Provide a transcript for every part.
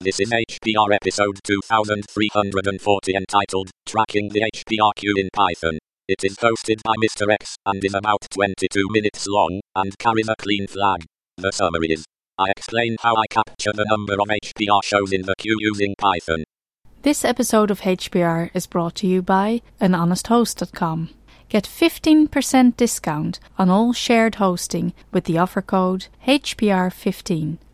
This is HPR episode 2340 entitled Tracking the HPR Queue in Python. It is hosted by Mr. X and is about 22 minutes long and carries a clean flag. The summary is I explain how I capture the number of HPR shows in the queue using Python. This episode of HPR is brought to you by anhonesthost.com. Get 15% discount on all shared hosting with the offer code HPR15.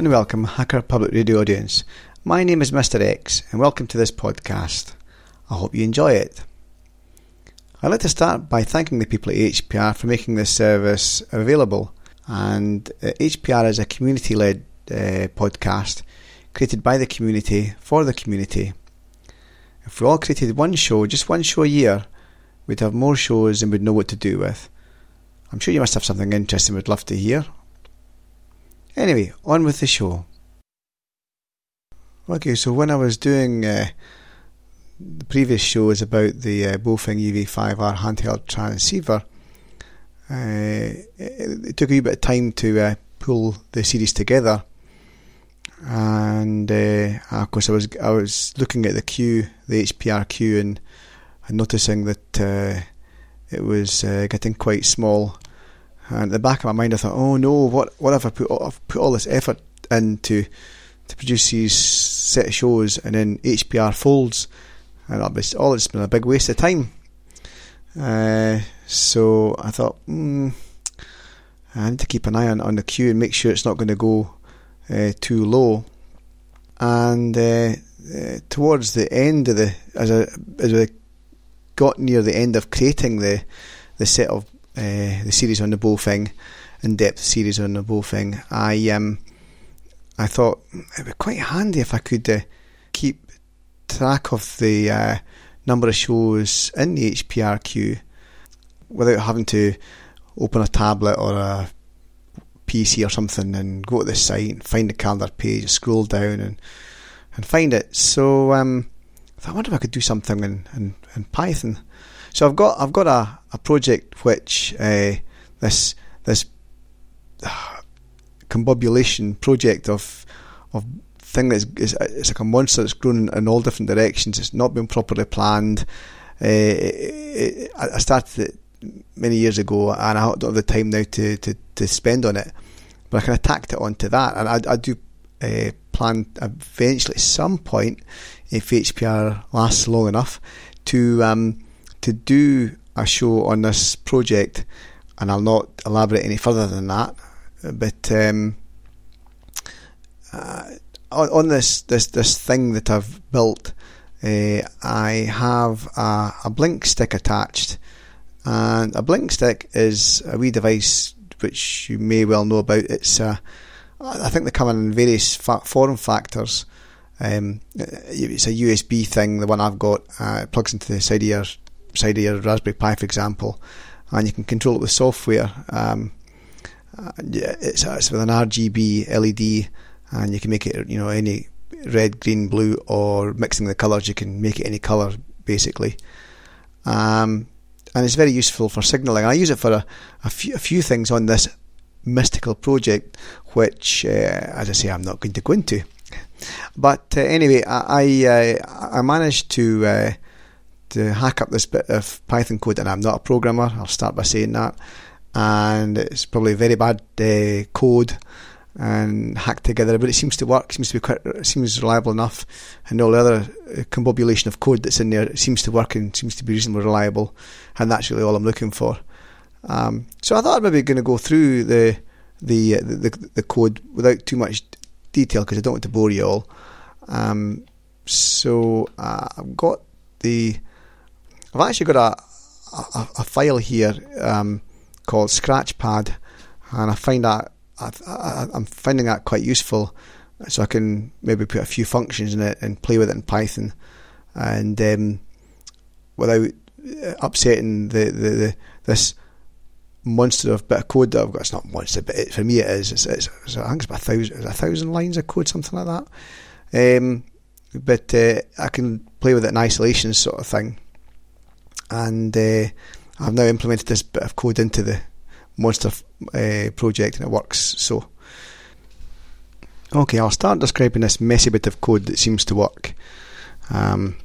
and welcome, Hacker Public Radio audience. My name is Mr. X, and welcome to this podcast. I hope you enjoy it. I'd like to start by thanking the people at HPR for making this service available. And uh, HPR is a community led uh, podcast created by the community for the community. If we all created one show, just one show a year, we'd have more shows and we'd know what to do with. I'm sure you must have something interesting we'd love to hear. Anyway, on with the show. Okay, so when I was doing uh, the previous shows about the uh, Baofeng UV5R handheld transceiver, uh, it, it, took a wee bit of time to uh, pull the series together, and uh, of course I was I was looking at the queue, the HPR queue, and, and noticing that uh, it was uh, getting quite small. And at the back of my mind, I thought, "Oh no, what what have I put? I've put all this effort into to produce these set of shows, and then HPR folds, and it's all it's been a big waste of time." Uh, so I thought, mm, I need to keep an eye on, on the queue and make sure it's not going to go uh, too low. And uh, uh, towards the end of the, as I as I got near the end of creating the the set of uh, the series on the Baofeng, in depth series on the Baofeng, I um, I thought it'd be quite handy if I could uh, keep track of the uh, number of shows in the HPR queue without having to open a tablet or a PC or something and go to the site and find the calendar page, scroll down and and find it. So um, I wonder if I could do something in, in, in Python. So I've got I've got a, a project which uh, this this combobulation project of of thing that's is, it's like a monster that's grown in, in, all different directions. It's not been properly planned. Uh, it, it, I started it many years ago, and I don't have the time now to, to, to spend on it. But I kind of tacked it onto that, and I, I do uh, plan eventually at some point, if HPR lasts long enough, to um, to do a show on this project, and I'll not elaborate any further than that. But um, uh, on, this this this thing that I've built, uh, I have a, a, blink stick attached, and a blink stick is a wee device which you may well know about. It's a, I think they come in various fa- form factors. Um, it's a USB thing. The one I've got uh, it plugs into the side of your side of your Raspberry Pi, for example, and you can control it with software. Um, uh, it's, it's with an RGB LED, and you can make it you know any red, green, blue, or mixing the colours. You can make it any colour basically. Um, and it's very useful for signalling. I use it for a, a, few, a few things on this mystical project, which, uh, as I say, I'm not going to go into. But uh, anyway, I I, uh, I managed to uh, to hack up this bit of Python code, and I'm not a programmer. I'll start by saying that, and it's probably very bad uh, code and hacked together, but it seems to work. Seems to be quite, seems reliable enough, and all the other uh, combobulation of code that's in there seems to work and seems to be reasonably reliable, and that's really all I'm looking for. Um, so I thought I'd maybe going to go through the the, uh, the the code without too much detail because I don't want to bore you all. Um, so uh, I've got the I've actually got a a, a file here um, called Scratchpad, and I find that I, am finding that quite useful. So I can maybe put a few functions in it and play with it in Python, and um, without upsetting the, the, the, this monster of bit of code that I've got. It's not monster, but it, for me it is. It's, it's, it's, I think it's about a thousand, a thousand lines of code, something like that. Um, but uh, I can play with it in isolation, sort of thing. And uh, I've now implemented this bit of code into the monster uh, project and it works. So, okay, I'll start describing this messy bit of code that seems to work. Um,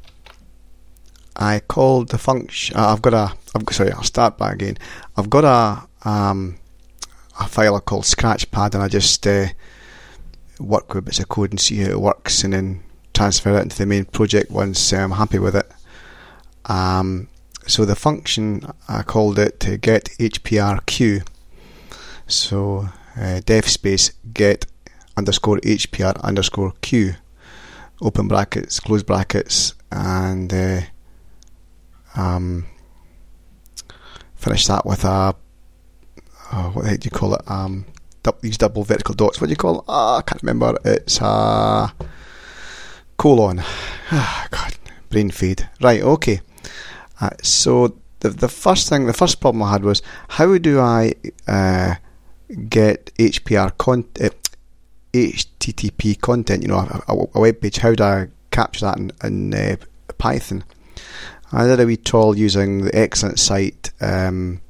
I called the function. Uh, I've got a. I've, sorry, I'll start back again. I've got a um, a file called Scratchpad, and I just uh, work with bits of code and see how it works, and then transfer it into the main project once I'm happy with it. Um, so the function I called it to get HPR So uh, def space get underscore HPR underscore Q, open brackets, close brackets, and uh, um, finish that with a oh, what the heck do you call it? Um, these double vertical dots. What do you call? It? Oh, I can't remember. It's a colon. Ah, God, brain fade. Right. Okay. Uh, so the the first thing, the first problem I had was how do I uh, get HPR content, uh, HTTP content? You know, a, a, web page. How do I capture that in, in uh, Python? I did a wee tool using the excellent site. Um,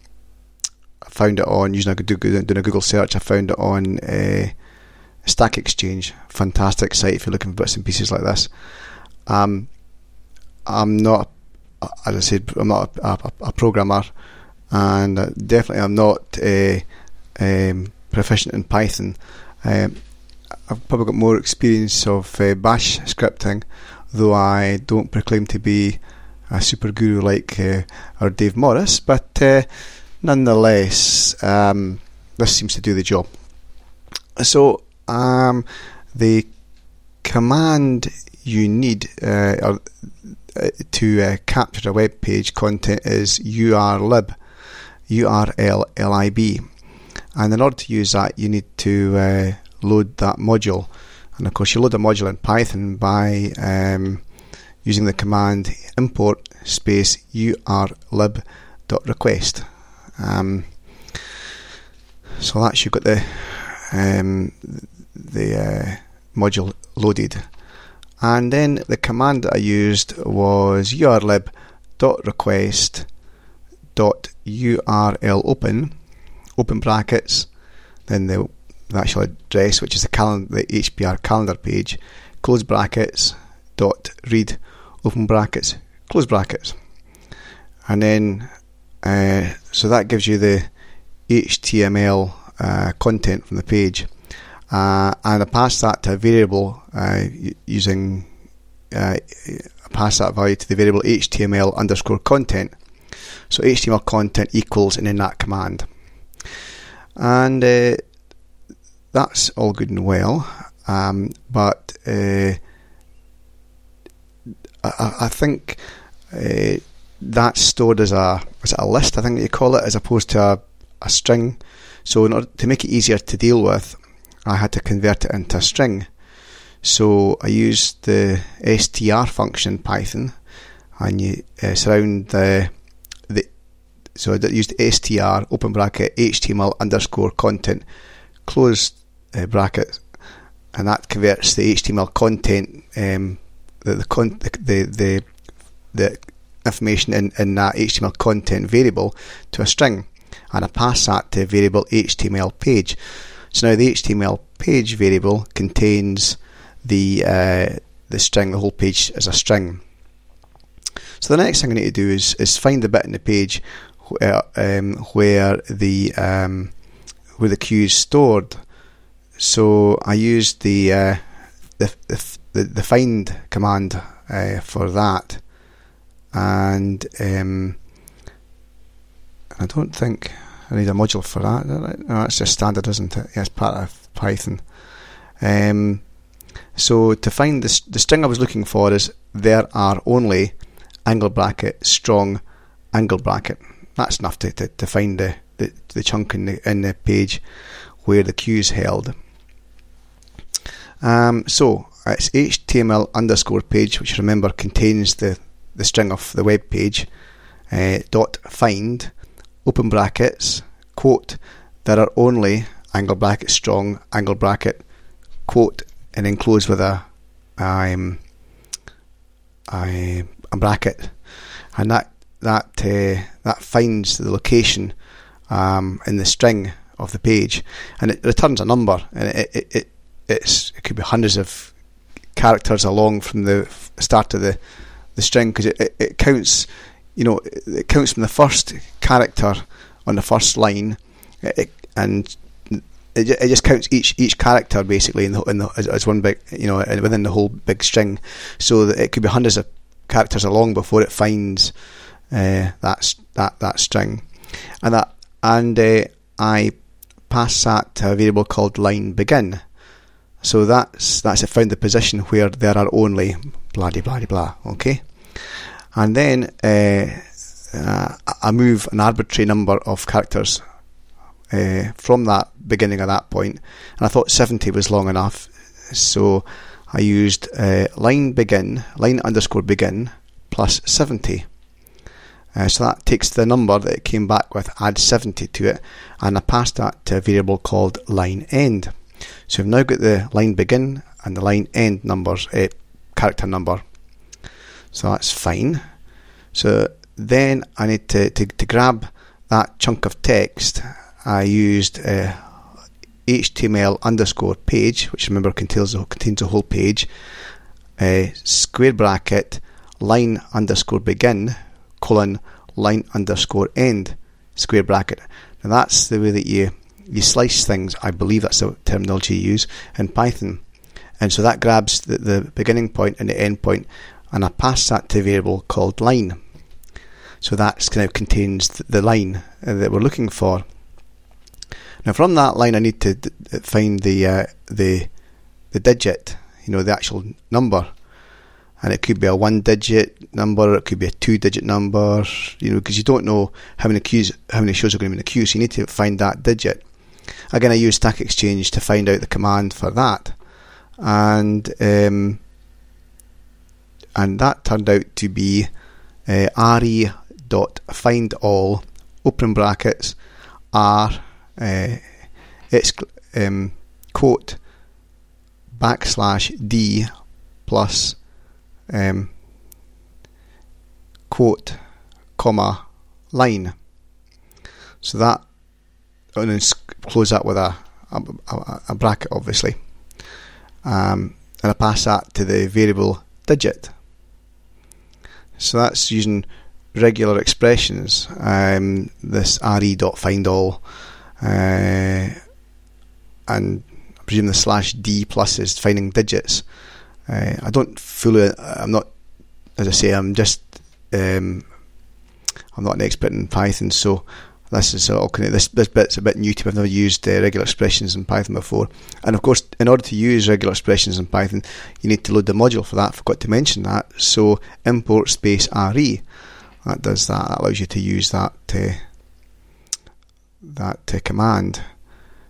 I found it on using a doing a Google search. I found it on uh, Stack Exchange. Fantastic site if you're looking for bits and pieces like this. Um, I'm not as I said, I'm not a, a, a programmer, and definitely I'm not um, proficient in Python. Um, I've probably got more experience of uh, Bash scripting, though I don't proclaim to be a super guru like uh, our Dave Morris, but uh, nonetheless, um, this seems to do the job. So, um, the command you need, uh, or to uh, capture a web page content is urlib, urllib. And in order to use that, you need to uh, load that module. And of course, you load a module in Python by um, using the command import space urllib.request. Um, so that's you've got the um, the uh, module loaded. And then the command that I used was urllib.request.url open, open brackets, then the, the actual address, which is the calendar, the HPR calendar page, close brackets, dot read, open brackets, close brackets. And then, uh, so that gives you the HTML uh, content from the page and I pass that to a variable uh, using uh, pass that value to the variable HTML underscore content. So HTML content equals and in that command, and uh, that's all good and well. Um, but uh, I, I, think uh, that's stored as a as a list. I think you call it as opposed to a, a string. So in order to make it easier to deal with, I had to convert it into a string. So I used the str function in Python, and you uh, surround the the so I used str open bracket html underscore content close uh, bracket, and that converts the HTML content um, the the, con- the the the, information in, in that HTML content variable to a string, and I pass that to variable HTML page. So now the HTML page variable contains the uh, the string, the whole page as a string. So the next thing I need to do is is find the bit in the page where, um, where the um, where the queue is stored. So I used the uh, the, the, the find command uh, for that, and um, I don't think I need a module for that. That's just standard, isn't it? Yes, part of Python. Um, so to find the, the string I was looking for is there are only angle bracket strong angle bracket. That's enough to, to, to find the, the, the chunk in the in the page where the queue is held. Um, so it's HTML underscore page, which remember contains the, the string of the web page. Uh, dot find open brackets quote there are only angle bracket strong angle bracket quote and then close with a um, a bracket, and that that uh, that finds the location um, in the string of the page, and it returns a number, and it, it, it it's it could be hundreds of characters along from the start of the the string because it, it, it counts, you know, it counts from the first character on the first line, it, and it, it just counts each each character basically in the, in the as, as, one big you know within the whole big string, so that it could be hundreds of characters along before it finds uh, that that that string, and that and uh, I pass that to a variable called line begin. So that's that's it found the position where there are only blah blah blah blah. Okay, and then uh, uh, I move an arbitrary number of characters uh, from that beginning of that point, and I thought 70 was long enough, so I used uh, line begin, line underscore begin plus 70. Uh, so that takes the number that it came back with, add 70 to it, and I pass that to a variable called line end. So we've now got the line begin and the line end numbers, uh, character number. So that's fine. So then I need to, to, to grab that chunk of text I used uh, HTML underscore page, which remember contains a, contains a whole page, uh, square bracket, line underscore begin, colon, line underscore end, square bracket. Now that's the way that you, you slice things. I believe that's the terminology you use in Python. And so that grabs the, the beginning point and the end point, and I pass that to a variable called line. So that of contains the line uh, that we're looking for. Now, from that line, I need to find the uh, the the digit, you know, the actual number, and it could be a one-digit number, it could be a two-digit number, you know, because you don't know how many queues, how many shows are going to be in the queue, so you need to find that digit. Again, I use Stack Exchange to find out the command for that, and um, and that turned out to be uh, all open brackets r uh, um, quote backslash d plus um, quote comma line. So that and then close that with a a, a bracket, obviously, um, and I pass that to the variable digit. So that's using regular expressions. Um, this re dot find all uh, and I presume the slash D plus is finding digits. Uh, I don't fully, I'm not, as I say, I'm just, um, I'm not an expert in Python, so this is all of, this, this bit's a bit new to me. I've never used uh, regular expressions in Python before. And of course, in order to use regular expressions in Python, you need to load the module for that. I forgot to mention that. So import space re, that does that. That allows you to use that uh, that uh, command.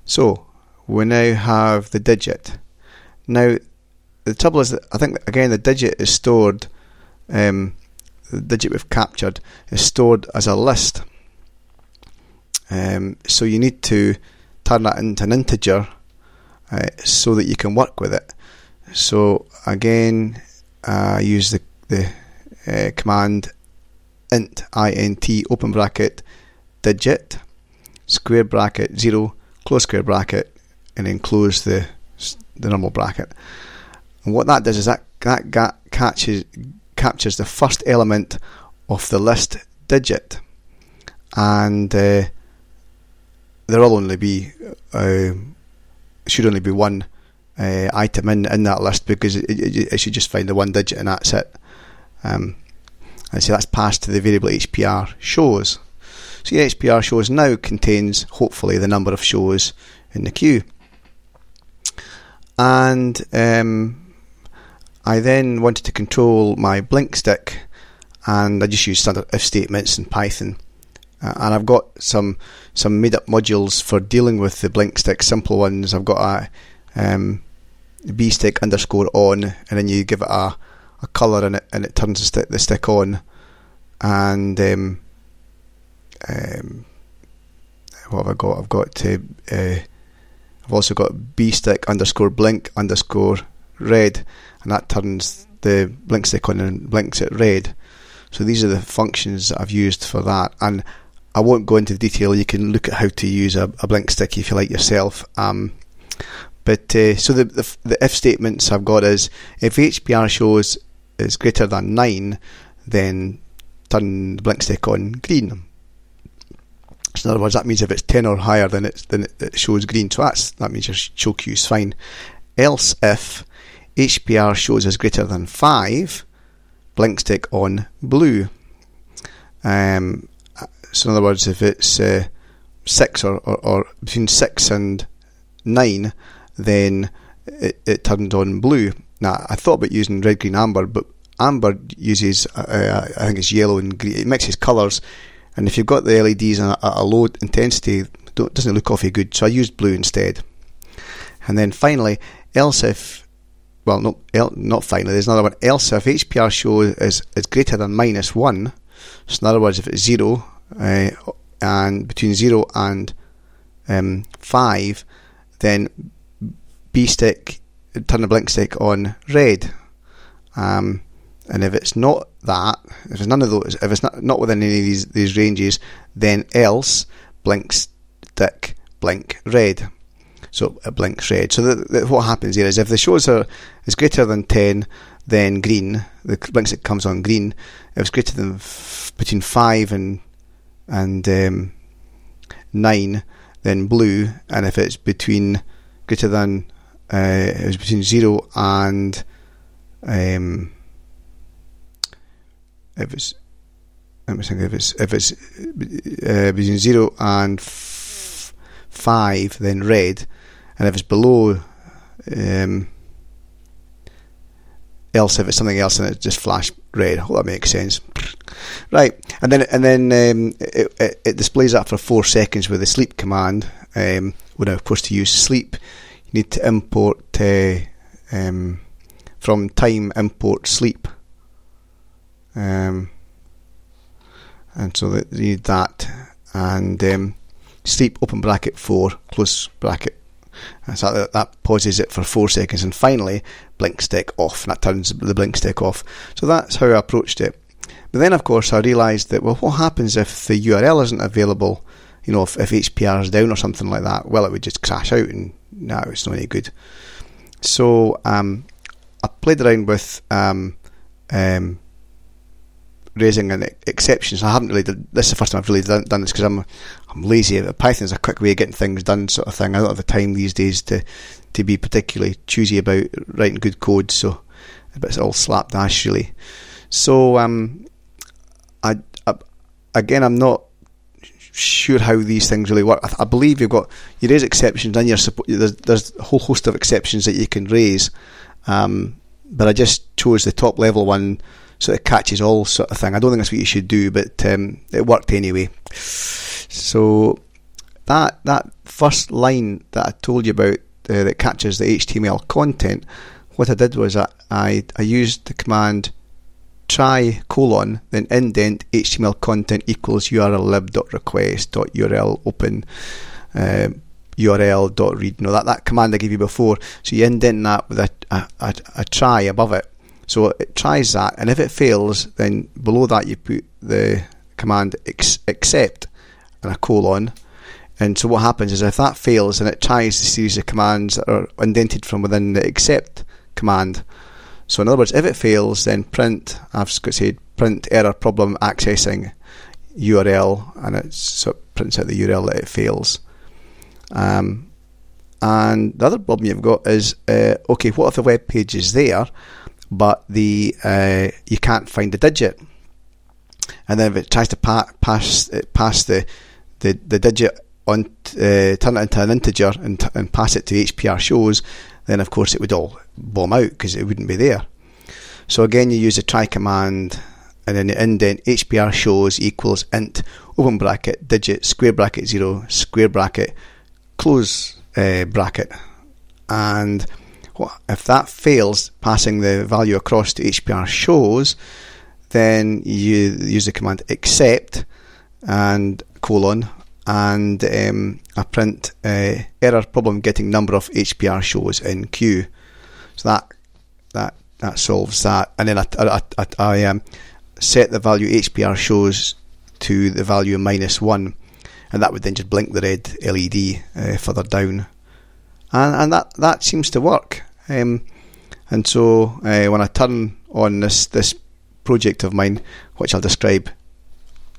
So we now have the digit. Now the trouble is that I think again the digit is stored. Um, the digit we've captured is stored as a list. Um, so you need to turn that into an integer uh, so that you can work with it. So again, uh, use the the uh, command int int open bracket digit square bracket 0, close square bracket, and then close the the normal bracket. And what that does is that that catches captures the first element of the list digit, and uh, there'll only be uh, should only be one uh, item in in that list because it, it, it, should just find the one digit and that's it. Um, and so that's passed to the variable HPR shows. So your HPR shows now contains hopefully the number of shows in the queue. And um, I then wanted to control my blink stick, and I just used standard if statements in Python. Uh, and I've got some some made up modules for dealing with the blink stick, simple ones. I've got a um, b stick underscore on, and then you give it a, a colour and it and it turns the stick, the stick on. And um, um, what have I got? I've got to. Uh, I've also got b stick underscore blink underscore red, and that turns the blink stick on and blinks it red. So these are the functions that I've used for that, and I won't go into the detail. You can look at how to use a, a blink stick if you like yourself. Um, but uh, so the, the, the if statements I've got is if HPR shows is greater than nine, then turn the blink stick on green. So in other words, that means if it's 10 or higher, then, it's, then it shows green. So that's, that means your show queue is fine. Else if HPR shows is greater than 5, blink stick on blue. Um, so in other words, if it's uh, 6 or, or, or, between 6 and 9, then it, it turns on blue. Now, I thought about using red, green, amber, but amber uses, uh, uh I think it's yellow and green. It mixes colours and if you've got the LEDs at a low intensity, it doesn't look awfully good. So I used blue instead. And then finally, else if, well, no, not finally, there's another one. Else if HPR show is, is greater than minus 1, so in other words, if it's 0, uh, and between 0 and um, 5, then B stick, turn the blink stick on red. Um, and if it's not that, if it's none of those, if it's not, not within any of these, these ranges, then else blink stick blink red. So it blinks red. So what happens here is if the shows are is greater than 10, then green, the blink stick comes on green. If it's greater than f- between 5 and and um, 9, then blue. And if it's between greater than uh, it's between 0 and um, if it's let me think if it's if it's uh, between zero and f- five, then red, and if it's below, um, else if it's something else, then it just flash red. Hope that makes sense. Right, and then and then um, it, it, it, displays that for four seconds with the sleep command. Um, when of course to use sleep, you need to import uh, um, from time import sleep um, and so that you need that and um, sleep open bracket 4 close bracket and so that, that pauses it for 4 seconds and finally blink stick off and that turns the blink stick off. So that's how I approached it. But then of course I realised that well what happens if the URL isn't available you know if, if HPR is down or something like that? Well it would just crash out and no it's not any good. So um, I played around with um, um, raising an exceptions. I haven't really. Done, this is the first time I've really done, done this because I'm I'm lazy. Python's a quick way of getting things done, sort of thing. I don't have the time these days to to be particularly choosy about writing good code. So but it's all slapdash really. So um, I, I again I'm not sure how these things really work. I, I believe you've got you raise exceptions and you're there's there's a whole host of exceptions that you can raise. Um, but I just chose the top level one sort of catches all sort of thing. I don't think that's what you should do, but um, it worked anyway. So that that first line that I told you about uh, that catches the HTML content, what I did was I, I, I used the command try colon then indent HTML content equals URL lib dot request dot URL open uh, URL.read. You know that, that command I gave you before. So you indent that with a, a, a, a try above it. So it tries that, and if it fails, then below that you put the command ex- except and a colon. And so what happens is if that fails, then it tries the series of commands that are indented from within the except command. So in other words, if it fails, then print, I've said print error problem accessing URL, and it sort of prints out the URL that it fails. Um, and the other problem you've got is uh, okay, what if the web page is there, but the uh, you can't find the digit, and then if it tries to pa- pass it pass the the, the digit on uh, turn it into an integer and, t- and pass it to HPR shows, then of course it would all bomb out because it wouldn't be there. So again, you use the try command and then the indent HPR shows equals int open bracket digit square bracket zero square bracket close uh, bracket and if that fails passing the value across to HPR shows then you use the command except and colon and um, I print uh, error problem getting number of HPR shows in queue. So that that that solves that. And then I, I, I, I um, set the value HPR shows to the value minus 1 and that would then just blink the red LED uh, further down and, and that, that seems to work um, and so uh, when I turn on this, this project of mine which I'll describe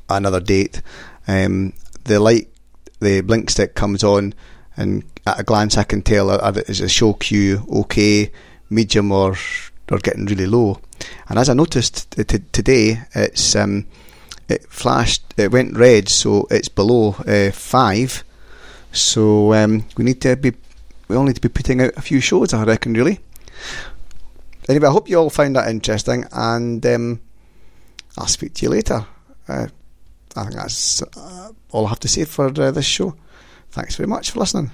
another date um, the light the blink stick comes on and at a glance I can tell is a show queue okay medium or or getting really low and as I noticed t- today, it's um, it flashed, it went red, so it's below uh, five. So um, we need to be, we only need to be putting out a few shows, I reckon, really. Anyway, I hope you all found that interesting, and um, I'll speak to you later. Uh, I think that's uh, all I have to say for uh, this show. Thanks very much for listening.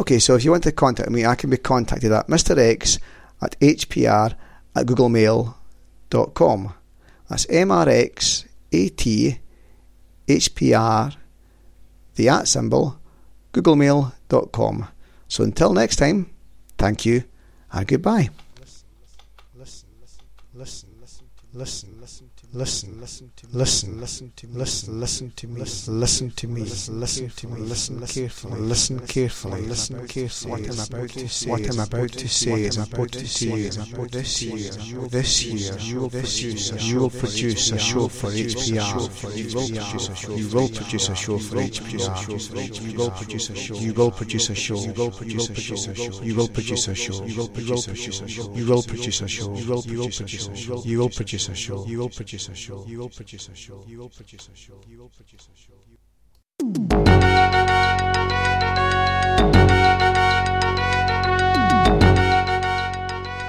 Okay, so if you want to contact me, I can be contacted at Mr. X at HPR at googlemail.com. That's MRX AT hpr the at symbol, googlemail.com. So until next time, thank you and goodbye. Listen, listen, listen, listen, listen, listen listen, listen, listen, listen to me, listen, listen to me, listen to me, listen to me, listen carefully, listen carefully, listen carefully. What I'm about to say, what I'm about to say is about to about this year, this year, you will produce, you will produce a show for HPR. You will produce a show for HPR. You will produce a show. You will produce a show. You will produce a show. You will produce a show. You will produce a show. You will produce a show. You will produce a show. You will produce a show. You will produce produce a show. You will produce a show. You will produce a show. You will produce a show.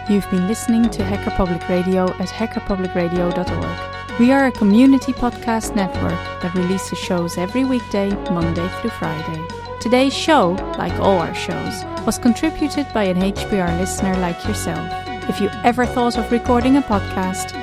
You've been listening to Hacker Public Radio at hackerpublicradio.org. We are a community podcast network that releases shows every weekday, Monday through Friday. Today's show, like all our shows, was contributed by an HPR listener like yourself. If you ever thought of recording a podcast,